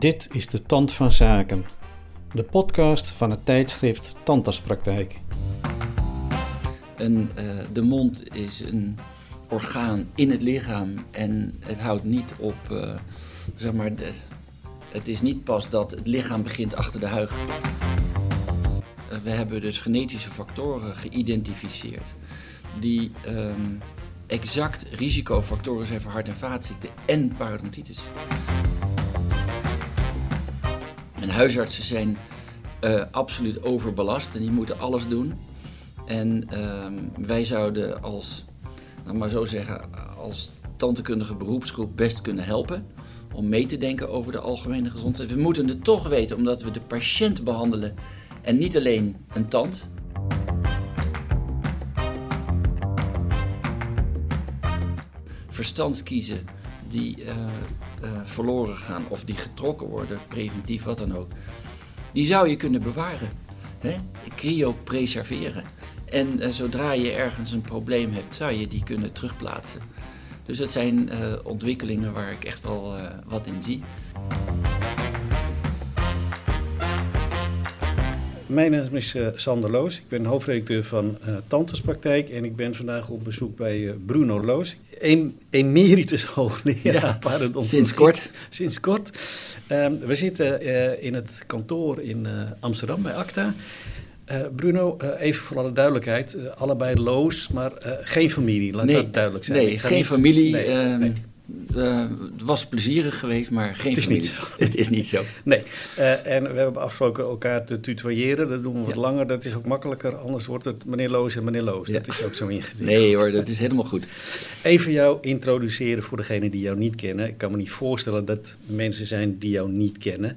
Dit is de Tand van Zaken, de podcast van het tijdschrift Tandartspraktijk. Een, uh, de mond is een orgaan in het lichaam en het houdt niet op, uh, zeg maar, het is niet pas dat het lichaam begint achter de huig. Uh, we hebben dus genetische factoren geïdentificeerd die um, exact risicofactoren zijn voor hart- en vaatziekten en parodontitis. En huisartsen zijn uh, absoluut overbelast en die moeten alles doen. En uh, wij zouden als, nou maar zo zeggen, als tandheelkundige beroepsgroep best kunnen helpen om mee te denken over de algemene gezondheid. We moeten het toch weten omdat we de patiënt behandelen en niet alleen een tand. Verstand kiezen die uh, uh, verloren gaan of die getrokken worden, preventief, wat dan ook, die zou je kunnen bewaren. Hè? Cryopreserveren. En uh, zodra je ergens een probleem hebt, zou je die kunnen terugplaatsen. Dus dat zijn ontwikkelingen waar ik echt wel wat in zie. Mijn naam is Sander Loos. Ik ben hoofdredacteur van uh, Tantespraktijk en ik ben vandaag op bezoek bij Bruno Loos. Een emeritus hoogleraar ja, Sinds kort. Sinds kort. Um, we zitten in het kantoor in Amsterdam bij ACTA. Bruno, even voor alle duidelijkheid, allebei Loos, maar geen familie, laat nee, dat duidelijk zijn. Nee, geen niet... familie. Nee, um, nee. Uh, het was plezierig geweest, maar geen het is familie. Niet zo. het is niet zo. Nee, uh, en we hebben afgesproken elkaar te tutoyeren. Dat doen we wat ja. langer, dat is ook makkelijker. Anders wordt het meneer Loos en meneer Loos. Ja. Dat is ook zo ingewikkeld. Nee hoor, dat is helemaal goed. Even jou introduceren voor degenen die jou niet kennen. Ik kan me niet voorstellen dat mensen zijn die jou niet kennen.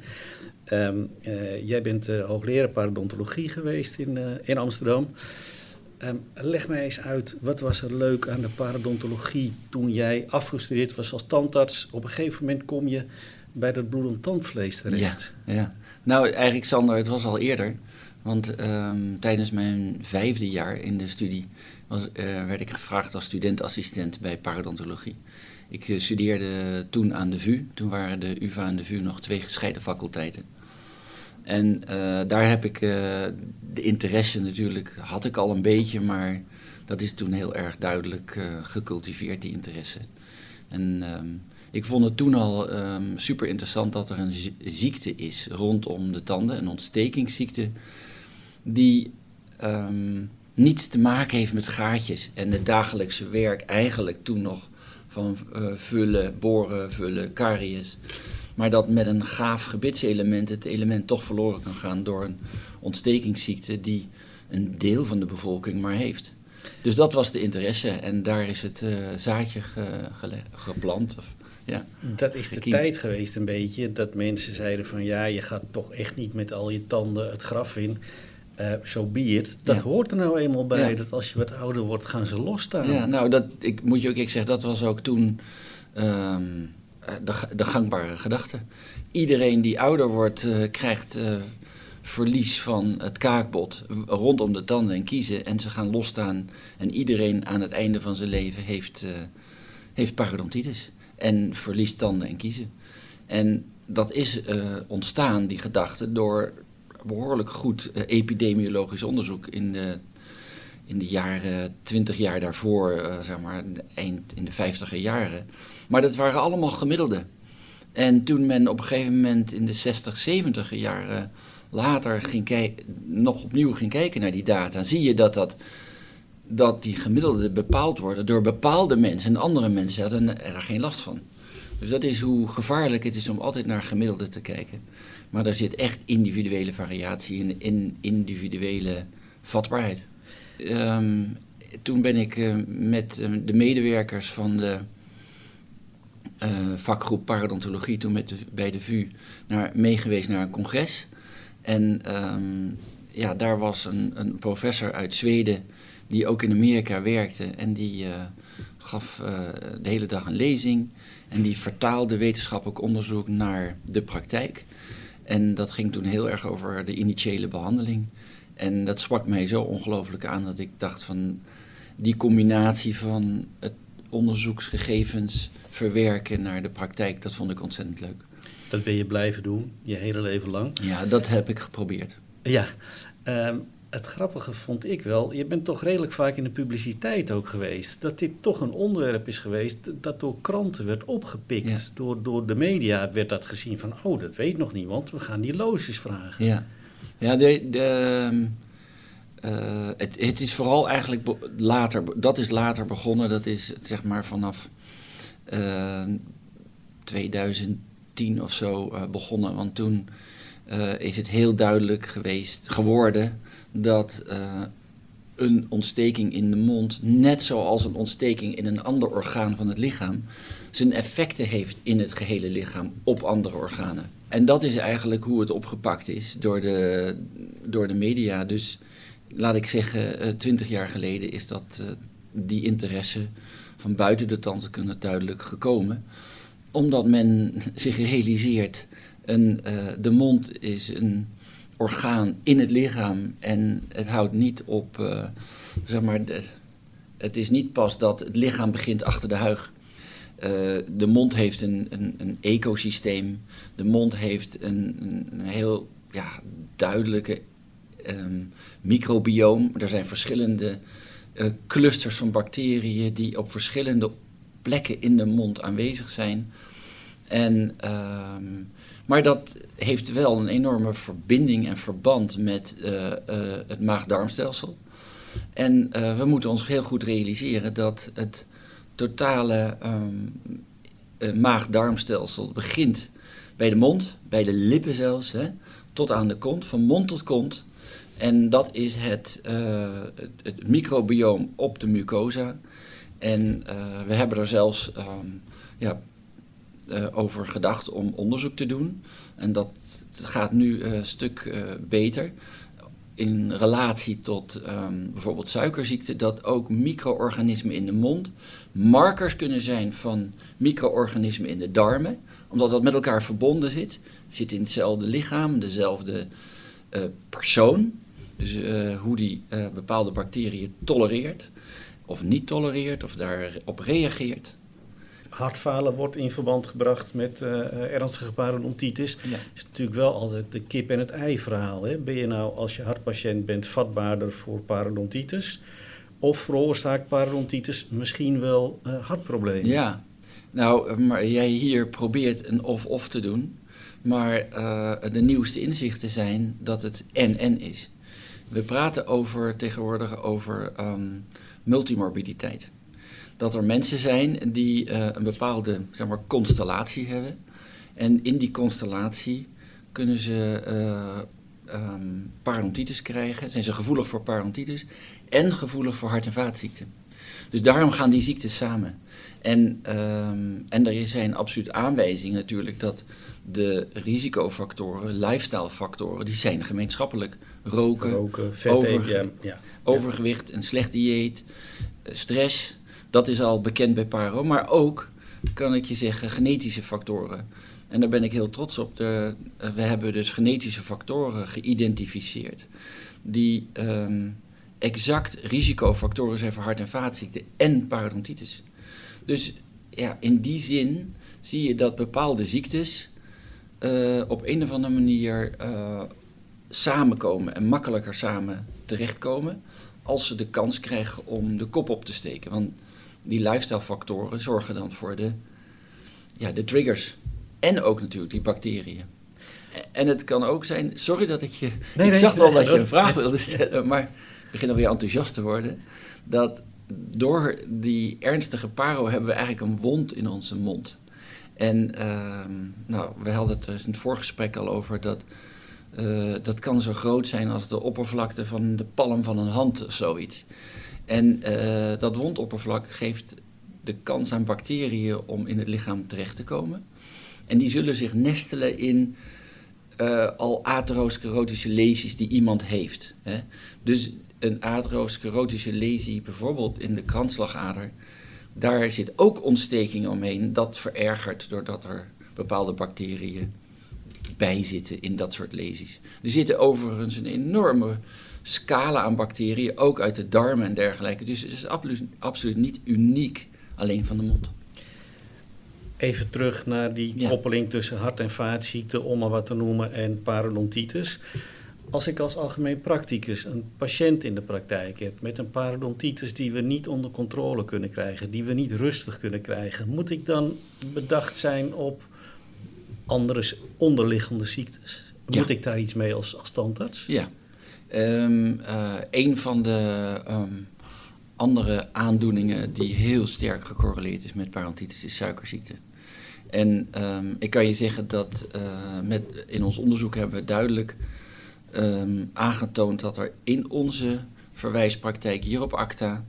Um, uh, jij bent hoogleraar parodontologie geweest in, in Amsterdam. Um, leg mij eens uit, wat was er leuk aan de parodontologie toen jij afgestudeerd was als tandarts? Op een gegeven moment kom je bij dat bloedend tandvlees terecht. Ja, ja. nou eigenlijk Sander, het was al eerder. Want um, tijdens mijn vijfde jaar in de studie was, uh, werd ik gevraagd als studentassistent bij parodontologie. Ik uh, studeerde toen aan de VU. Toen waren de UvA en de VU nog twee gescheiden faculteiten. En uh, daar heb ik uh, de interesse natuurlijk, had ik al een beetje, maar dat is toen heel erg duidelijk uh, gecultiveerd, die interesse. En um, ik vond het toen al um, super interessant dat er een ziekte is rondom de tanden, een ontstekingsziekte, die um, niets te maken heeft met gaatjes en het dagelijkse werk eigenlijk toen nog van vullen, boren, vullen, caries. Maar dat met een gaaf gebitselement het element toch verloren kan gaan door een ontstekingsziekte die een deel van de bevolking maar heeft. Dus dat was de interesse en daar is het uh, zaadje ge, geplant. Of, ja, dat is de tijd geweest een beetje dat mensen zeiden van ja, je gaat toch echt niet met al je tanden het graf in. Zo uh, so be it. Dat ja. hoort er nou eenmaal bij, ja. dat als je wat ouder wordt gaan ze losstaan. Ja, nou dat, ik, moet je ook ik zeg, dat was ook toen... Um, de, de, gangbare gedachte. Iedereen die ouder wordt, uh, krijgt uh, verlies van het kaakbot rondom de tanden en kiezen. En ze gaan losstaan. En iedereen aan het einde van zijn leven heeft, heeft parodontitis. En verliest tanden en kiezen. En dat is ontstaan, die gedachte, door behoorlijk goed epidemiologisch onderzoek in de in de jaren, twintig jaar daarvoor, uh, zeg maar, eind in de vijftiger jaren. Maar dat waren allemaal gemiddelden. En toen men op een gegeven moment in de 60, 70 jaren later ging nog opnieuw ging kijken naar die data, zie je dat, dat, dat die gemiddelden bepaald worden door bepaalde mensen. En andere mensen hadden er geen last van. Dus dat is hoe gevaarlijk het is om altijd naar gemiddelden te kijken. Maar daar zit echt individuele variatie in, in individuele vatbaarheid. Um, toen ben ik uh, met uh, de medewerkers van de uh, vakgroep parodontologie, toen met bij de VU, naar, meegeweest naar een congres. En um, ja, daar was een, een, professor uit Zweden die ook in Amerika werkte en die gaf de hele dag een lezing en die vertaalde wetenschappelijk onderzoek naar de praktijk. En dat ging toen heel erg over de initiële behandeling. En dat sprak mij zo ongelooflijk aan dat ik dacht van die combinatie van het onderzoeksgegevens verwerken naar de praktijk, dat vond ik ontzettend leuk. Dat ben je blijven doen, je hele leven lang. Ja, dat heb ik geprobeerd. Ja, ehm, het grappige vond ik wel, je bent toch redelijk vaak in de publiciteit ook geweest. Dat dit toch een onderwerp is geweest dat door kranten werd opgepikt. Door, door de media werd dat gezien van, oh, dat weet nog niemand, we gaan die loges vragen. Ja, ja de, ehm, eh, het, het is vooral eigenlijk later, dat is later begonnen, dat is zeg maar vanaf 2010 eh, of zo uh, begonnen. Want toen is het heel duidelijk geweest, geworden, dat een ontsteking in de mond, net zoals een ontsteking in een ander orgaan van het lichaam, zijn effecten heeft in het gehele lichaam op andere organen. En dat is eigenlijk hoe het opgepakt is door de, door de media. Dus laat ik zeggen, eh, twintig jaar geleden is dat, eh, die interesse van buiten de tandheelkunde duidelijk gekomen. Omdat men zich realiseert, een, uh, de mond is een orgaan in het lichaam en het houdt niet op, zeg maar, het is niet pas dat het lichaam begint achter de huig. Uh, de mond heeft een, een, een, ecosysteem. De mond heeft een, een heel ja, duidelijke um, microbioom. Er zijn verschillende uh, clusters van bacteriën die op verschillende plekken in de mond aanwezig zijn. En, um, maar dat heeft wel een enorme verbinding en verband met uh, het maag-darmstelsel. En we moeten ons heel goed realiseren dat het totale um, maag-darmstelsel begint bij de mond, bij de lippen zelfs, hè, tot aan de kont, van mond tot kont. En dat is het, uh, het, microbioom op de mucosa. En uh, we hebben er zelfs um, ja, over gedacht om onderzoek te doen. En dat gaat nu een stuk beter. In relatie tot um, bijvoorbeeld suikerziekte, dat ook micro-organismen in de mond markers kunnen zijn van micro-organismen in de darmen, omdat dat met elkaar verbonden zit. Het zit in hetzelfde lichaam, dezelfde persoon. Dus uh, hoe die uh, bepaalde bacteriën tolereert of niet tolereert of daarop reageert. Hartfalen wordt in verband gebracht met uh, ernstige parodontitis. Ja. is natuurlijk wel altijd de kip en het ei verhaal. Hè? Ben je nou als je hartpatiënt bent vatbaarder voor parodontitis? Of veroorzaakt parodontitis misschien wel hartproblemen? Ja, nou, maar jij hier probeert een of-of te doen. Maar de nieuwste inzichten zijn dat het en-en is. We praten over, tegenwoordig over um, multimorbiditeit. Dat er mensen zijn die uh, een bepaalde zeg maar, constellatie hebben. En in die constellatie kunnen ze uh, um, parodontitis krijgen, zijn ze gevoelig voor parodontitis en gevoelig voor hart- en vaatziekten. Dus daarom gaan die ziektes samen. En, um, en er zijn absoluut aanwijzingen natuurlijk dat de risicofactoren, lifestylefactoren, die zijn gemeenschappelijk. Roken, Roken vet ja. overgewicht, een slecht dieet, eh, stress, dat is al bekend bij paro. Maar ook, kan ik je zeggen, genetische factoren. En daar ben ik heel trots op. De, eh, we hebben dus genetische factoren geïdentificeerd die um, exact risicofactoren zijn voor hart- en vaatziekten en parodontitis. Dus ja, in die zin zie je dat bepaalde ziektes uh, op een of andere manier uh, samenkomen en makkelijker samen terechtkomen als ze de kans krijgen om de kop op te steken. Want die lifestyle-factoren zorgen dan voor de, ja, de triggers. En ook natuurlijk die bacteriën. En het kan ook zijn, sorry dat ik je. Nee, ik zag wel dat je een vraag wilde stellen, maar ik begin alweer enthousiast te worden. Dat door die ernstige paro hebben we eigenlijk een wond in onze mond. En uh, nou, we hadden het dus in het voorgesprek al over dat uh, dat kan zo groot zijn als de oppervlakte van de palm van een hand of zoiets. En uh, dat wondoppervlak geeft de kans aan bacteriën om in het lichaam terecht te komen. En die zullen zich nestelen in uh, al atherosclerotische lesies die iemand heeft. Hè. Dus een atherosclerotische lesie, bijvoorbeeld in de kransslagader, daar zit ook ontsteking omheen. Dat verergert doordat er bepaalde bacteriën bij zitten in dat soort lesies. Er zitten overigens een enorme scala aan bacteriën, ook uit de darmen en dergelijke. Dus het is absoluut, absoluut niet uniek alleen van de mond. even terug naar die Ja. koppeling tussen hart- en vaatziekten, om maar wat te noemen, en parodontitis. Als ik als algemeen practicus een patiënt in de praktijk heb met een parodontitis die we niet onder controle kunnen krijgen, die we niet rustig kunnen krijgen, moet ik dan bedacht zijn op andere onderliggende ziektes? Ja. Moet ik daar iets mee als, als tandarts? Ja. Ehm, eh, een van de ehm, andere aandoeningen die heel sterk gecorreleerd is met parodontitis is suikerziekte. En ehm, ik kan je zeggen dat eh, met, in ons onderzoek hebben we duidelijk aangetoond dat er in onze verwijspraktijk hier op ACTA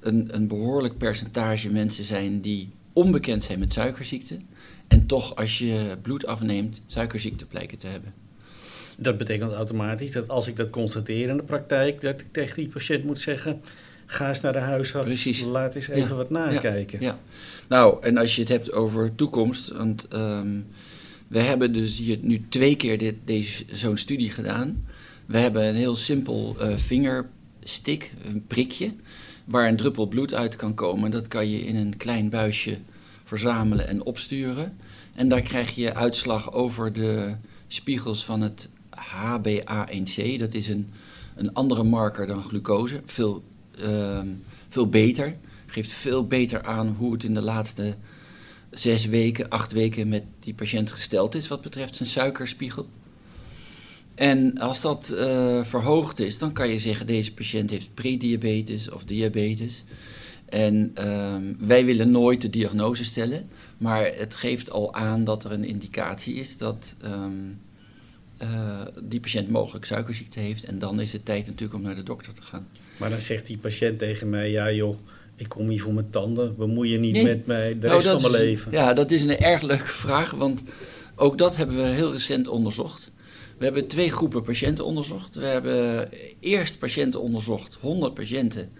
een, een behoorlijk percentage mensen zijn die onbekend zijn met suikerziekte. En toch als je bloed afneemt, suikerziekte blijken te hebben. Dat betekent automatisch dat als ik dat constateer in de praktijk, dat ik tegen die patiënt moet zeggen: ga eens naar de huisarts, Precies. laat eens even Ja. wat nakijken. Ja. Nou, en als je het hebt over toekomst, want ehm, we hebben dus hier nu twee keer dit, deze, zo'n studie gedaan. We hebben een heel simpel eh, vingerstick, een prikje, waar een druppel bloed uit kan komen. Dat kan je in een klein buisje verzamelen en opsturen. En daar krijg je uitslag over de spiegels van het HbA1c. Dat is een, een andere marker dan glucose, veel, ehm, veel beter geeft veel beter aan hoe het in de laatste zes weken, acht weken met die patiënt gesteld is wat betreft zijn suikerspiegel. En als dat eh, verhoogd is, dan kan je zeggen deze patiënt heeft prediabetes of diabetes. En ehm, wij willen nooit de diagnose stellen, maar het geeft al aan dat er een indicatie is dat ehm, eh, die patiënt mogelijk suikerziekte heeft. En dan is het tijd natuurlijk om naar de dokter te gaan. Maar dan zegt die patiënt tegen mij: ja, joh, ik kom hier voor mijn tanden, bemoei je niet Nee. met mij de Nou, rest van mijn leven. Ja, dat is een erg leuke vraag, want ook dat hebben we heel recent onderzocht. We hebben twee groepen patiënten onderzocht. We hebben eerst patiënten onderzocht, 100 patiënten,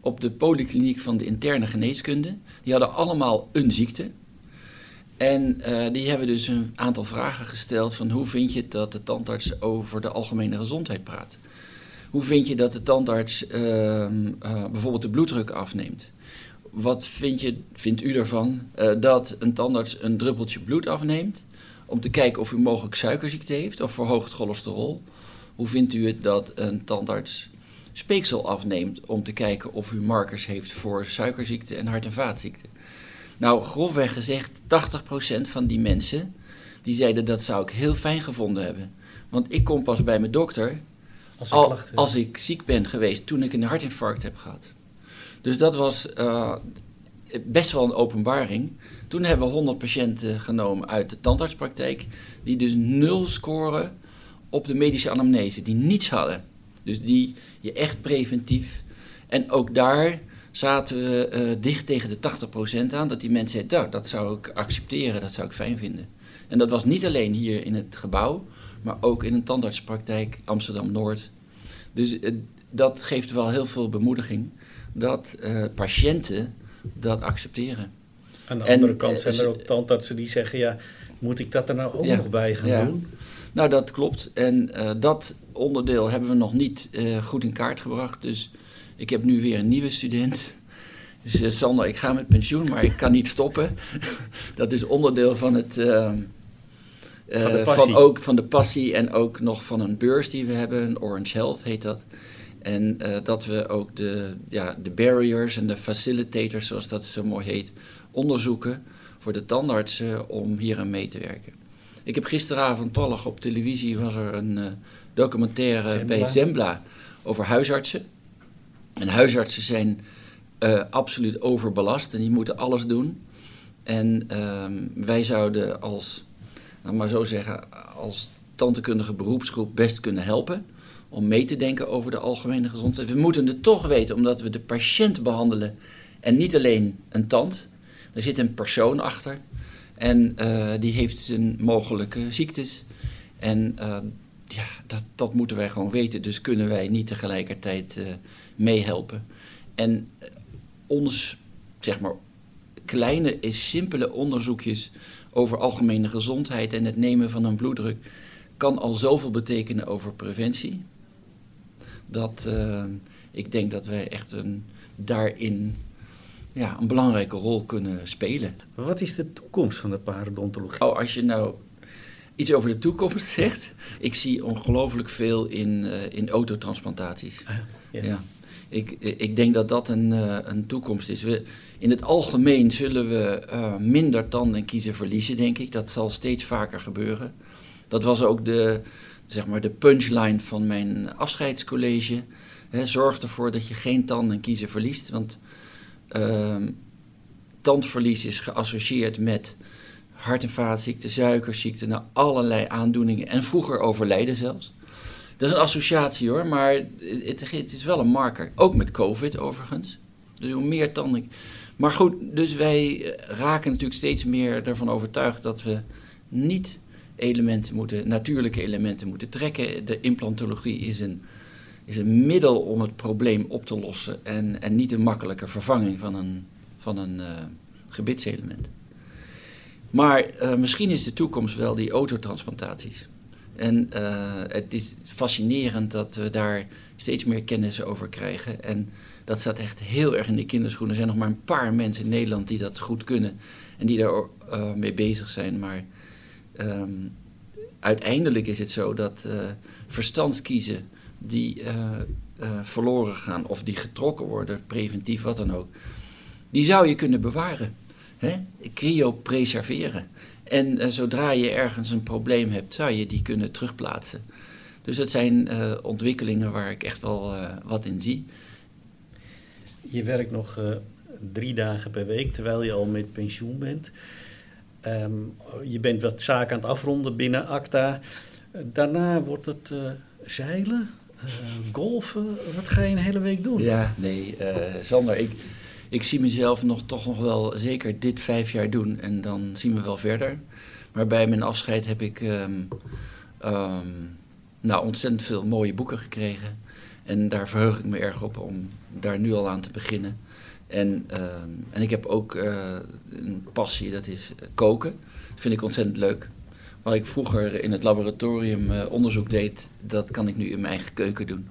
op de polykliniek van de interne geneeskunde. Die hadden allemaal een ziekte. En eh, die hebben dus een aantal vragen gesteld van hoe vind je dat de tandarts over de algemene gezondheid praat? Hoe vind je dat de tandarts ehm, eh, bijvoorbeeld de bloeddruk afneemt? Wat je, vindt u ervan eh, dat een tandarts een druppeltje bloed afneemt om te kijken of u mogelijk suikerziekte heeft of verhoogd cholesterol? Hoe vindt u het dat een tandarts speeksel afneemt om te kijken of u markers heeft voor suikerziekte en hart- en vaatziekten? Nou, grofweg gezegd, 80% van die mensen die zeiden dat zou ik heel fijn gevonden hebben. Want ik kom pas bij mijn dokter Als ik al, als ik ziek ben geweest toen ik een hartinfarct heb gehad. Dus dat was eh, best wel een openbaring. Toen hebben we 100 patiënten genomen uit de tandartspraktijk, die dus nul scoren op de medische anamnese, die niets hadden. Dus die je echt preventief. En ook daar zaten we eh, dicht tegen de 80% aan, dat die mensen zeiden, nou, dat zou ik accepteren, dat zou ik fijn vinden. En dat was niet alleen hier in het gebouw, maar ook in een tandartspraktijk Amsterdam-Noord. Dus eh, dat geeft wel heel veel bemoediging dat eh, patiënten dat accepteren. Aan de en, andere kant zijn er ook tandartsen die zeggen: ja, moet ik dat er nou ook Ja. nog bij gaan Ja. doen? Nou, dat klopt. En dat onderdeel hebben we nog niet goed in kaart gebracht. Dus ik heb nu weer een nieuwe student. Dus eh, Sander, ik ga met pensioen, maar ik kan niet stoppen. dat is onderdeel van het... eh, eh, Van de passie. ook van de passie en ook nog van een beurs die we hebben. Orange Health heet dat. En dat we ook de, ja, de barriers en de facilitators, zoals dat zo mooi heet, onderzoeken voor de tandartsen om hier aan mee te werken. Ik heb gisteravond toevallig op televisie was er een documentaire Zembla. bij Zembla over huisartsen. En huisartsen zijn eh, absoluut overbelast en die moeten alles doen. En ehm, wij zouden als, nou maar zo zeggen, als tandheelkundige beroepsgroep best kunnen helpen om mee te denken over de algemene gezondheid. We moeten het toch weten, omdat we de patiënt behandelen en niet alleen een tand. Er zit een persoon achter en eh, die heeft zijn mogelijke ziektes. En eh, ja, dat, dat moeten wij gewoon weten. Dus kunnen wij niet tegelijkertijd eh, meehelpen. En eh, ons, zeg maar, kleine, simpele onderzoekjes over algemene gezondheid en het nemen van een bloeddruk kan al zoveel betekenen over preventie. Dat eh, ik denk dat wij echt een, daarin ja, een belangrijke rol kunnen spelen. Wat is de toekomst van de parodontologie? Oh, als je nou iets over de toekomst zegt. Ik zie ongelooflijk veel in, uh, in autotransplantaties. Ah, ja. ja. Ik, ik denk dat dat een, uh, een toekomst is. We, in het algemeen zullen we uh, minder tanden en kiezen verliezen, denk ik. Dat zal steeds vaker gebeuren. Dat was ook de, zeg maar de punchline van mijn afscheidscollege. He, zorg ervoor dat je geen tanden en kiezen verliest. Want ehm, tandverlies is geassocieerd met hart- en vaatziekten, suikerziekten, nou, allerlei aandoeningen en vroeger overlijden zelfs. Dat is een associatie hoor, maar het, is wel een marker. Ook met COVID overigens. Dus hoe meer tanden. Maar goed, dus wij eh, raken natuurlijk steeds meer ervan overtuigd dat we niet elementen moeten, natuurlijke elementen moeten trekken. De implantologie is een, is een middel om het probleem op te lossen en, en niet een makkelijke vervanging van een, van een uh, gebitselement. Maar uh, misschien is de toekomst wel die autotransplantaties. En uh, het is fascinerend dat we daar steeds meer kennis over krijgen. En dat staat echt heel erg in de kinderschoenen. Er zijn nog maar een paar mensen in Nederland die dat goed kunnen en die daar uh, mee bezig zijn. Maar um, uiteindelijk is het zo dat verstandskiezen die verloren gaan of die getrokken worden, preventief, wat dan ook, die zou je kunnen bewaren. Hè? Cryopreserveren. En uh, zodra je ergens een probleem hebt, zou je die kunnen terugplaatsen. Dus dat zijn uh, ontwikkelingen waar ik echt wel uh, wat in zie. Je werkt nog drie dagen per week terwijl je al met pensioen bent. Um, je bent wat zaken aan het afronden binnen ACTA. Daarna wordt het zeilen, golfen. Wat ga je een hele week doen? Ja, nee, Sander, ik, ik zie mezelf nog, toch nog wel zeker dit vijf jaar doen en dan zien we wel verder. Maar bij mijn afscheid heb ik um, um, nou, ontzettend veel mooie boeken gekregen. En daar verheug ik me erg op om daar nu al aan te beginnen. En, um, en ik heb ook uh, een passie, dat is koken. Dat vind ik ontzettend leuk. Wat ik vroeger in het laboratorium uh, onderzoek deed, dat kan ik nu in mijn eigen keuken doen.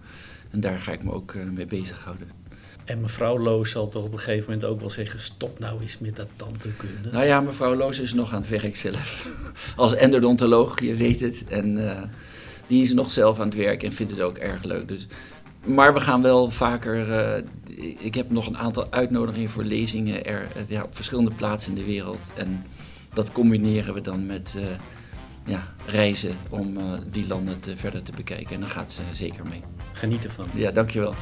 En daar ga ik me ook uh, mee bezighouden. En mevrouw Loos zal toch op een gegeven moment ook wel zeggen: stop nou eens met dat tandheelkunde. Nou ja, mevrouw Loos is nog aan het werk zelf. Als endodontoloog, je weet het. En uh, die is nog zelf aan het werk en vindt het ook erg leuk. Dus, maar we gaan wel vaker. Uh, ik heb nog een aantal uitnodigingen voor lezingen er, ja, op verschillende plaatsen in de wereld. En dat combineren we dan met ja, reizen om die landen te, verder te bekijken. En daar gaat ze zeker mee. Geniet ervan. Ja, dankjewel.